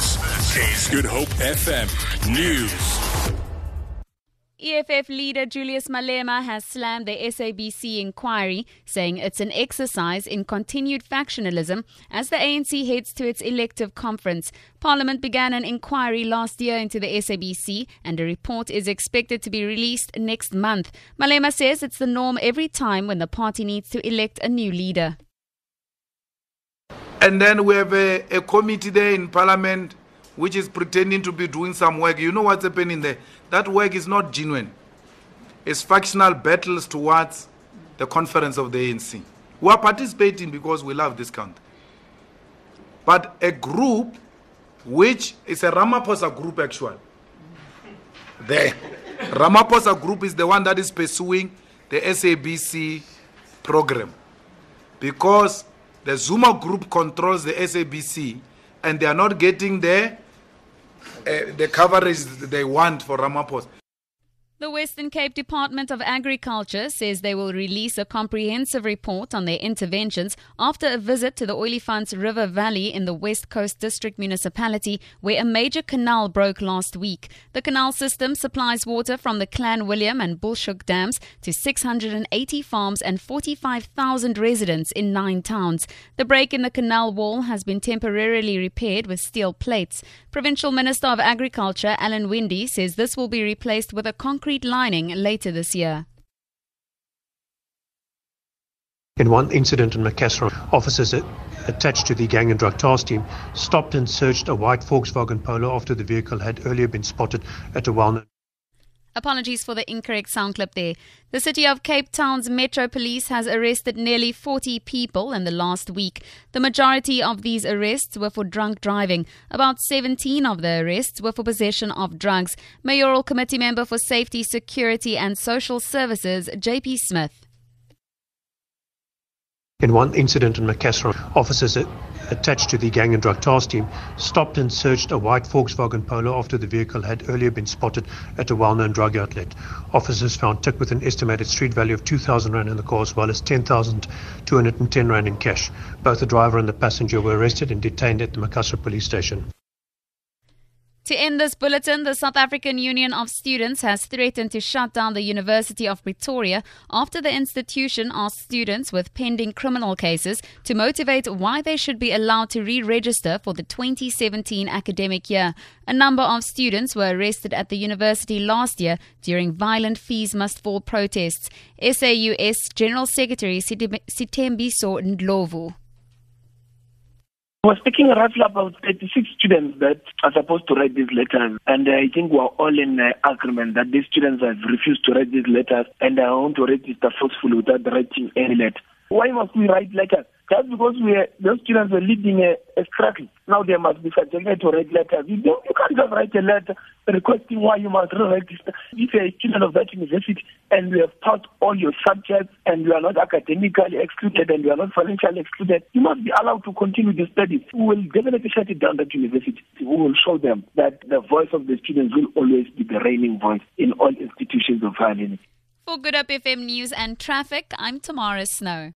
This is Good Hope FM News. EFF leader Julius Malema has slammed the SABC inquiry, saying it's an exercise in continued factionalism as the ANC heads to its elective conference. Parliament began an inquiry last year into the SABC, and a report is expected to be released next month. Malema says it's the norm every time when the party needs to elect a new leader. And then we have a, a committee there in Parliament which is pretending to be doing some work. You know what's happening there? That work is not genuine. It's factional battles towards the conference of the ANC. We are participating because we love this country. But a group which is a Ramaphosa group actually. The Ramaphosa group is the one that is pursuing the SABC program. Because the Zuma group controls the SABC and they are not getting the uh, the coverage they want for Ramaphosa. The Western Cape Department of Agriculture says they will release a comprehensive report on their interventions after a visit to the Olifants River Valley in the West Coast District Municipality, where a major canal broke last week. The canal system supplies water from the Clanwilliam and Bulshoek dams to 680 farms and 45,000 residents in nine towns. The break in the canal wall has been temporarily repaired with steel plates. Provincial Minister of Agriculture Alan Winde says this will be replaced with a concrete concrete lining later this year. In one incident in Macassar, officers attached to the gang and drug task team stopped and searched a white Volkswagen Polo after the vehicle had earlier been spotted at a well known Apologies for the incorrect sound clip there. The City of Cape Town's Metro Police has arrested nearly 40 people in the last week. The majority of these arrests were for drunk driving. About 17 of the arrests were for possession of drugs. Mayoral Committee member for Safety, Security and Social Services, JP Smith. In one incident in Macassar, officers attached to the gang and drug task team stopped and searched a white Volkswagen Polo after the vehicle had earlier been spotted at a well-known drug outlet. Officers found tik with an estimated street value of 2,000 rand in the car as well as 10,210 rand in cash. Both the driver and the passenger were arrested and detained at the Macassar police station. To end this bulletin, the South African Union of Students has threatened to shut down the University of Pretoria after the institution asked students with pending criminal cases to motivate why they should be allowed to re register for the 2017 academic year. A number of students were arrested at the university last year during violent fees must fall protests. SAUS General Secretary Sithembiso Ndlovu. We're speaking roughly about 36 students that are supposed to write these letters, and I think we're all in uh, agreement that these students have refused to write these letters and are want to register forcefully without writing any letter. Why must we write letters? Just because we are, those students are leading a, a struggle. Now they must be subjected to write letters. You, don't, you can't just write a letter requesting why you must register. If you're a student of that university and you have taught all your subjects and you are not academically excluded and you are not financially excluded, you must be allowed to continue the studies. We will definitely shut it down that university. We will show them that the voice of the students will always be the reigning voice in all institutions of higher learning. For Good Hope FM News and Traffic, I'm Tamara Snow.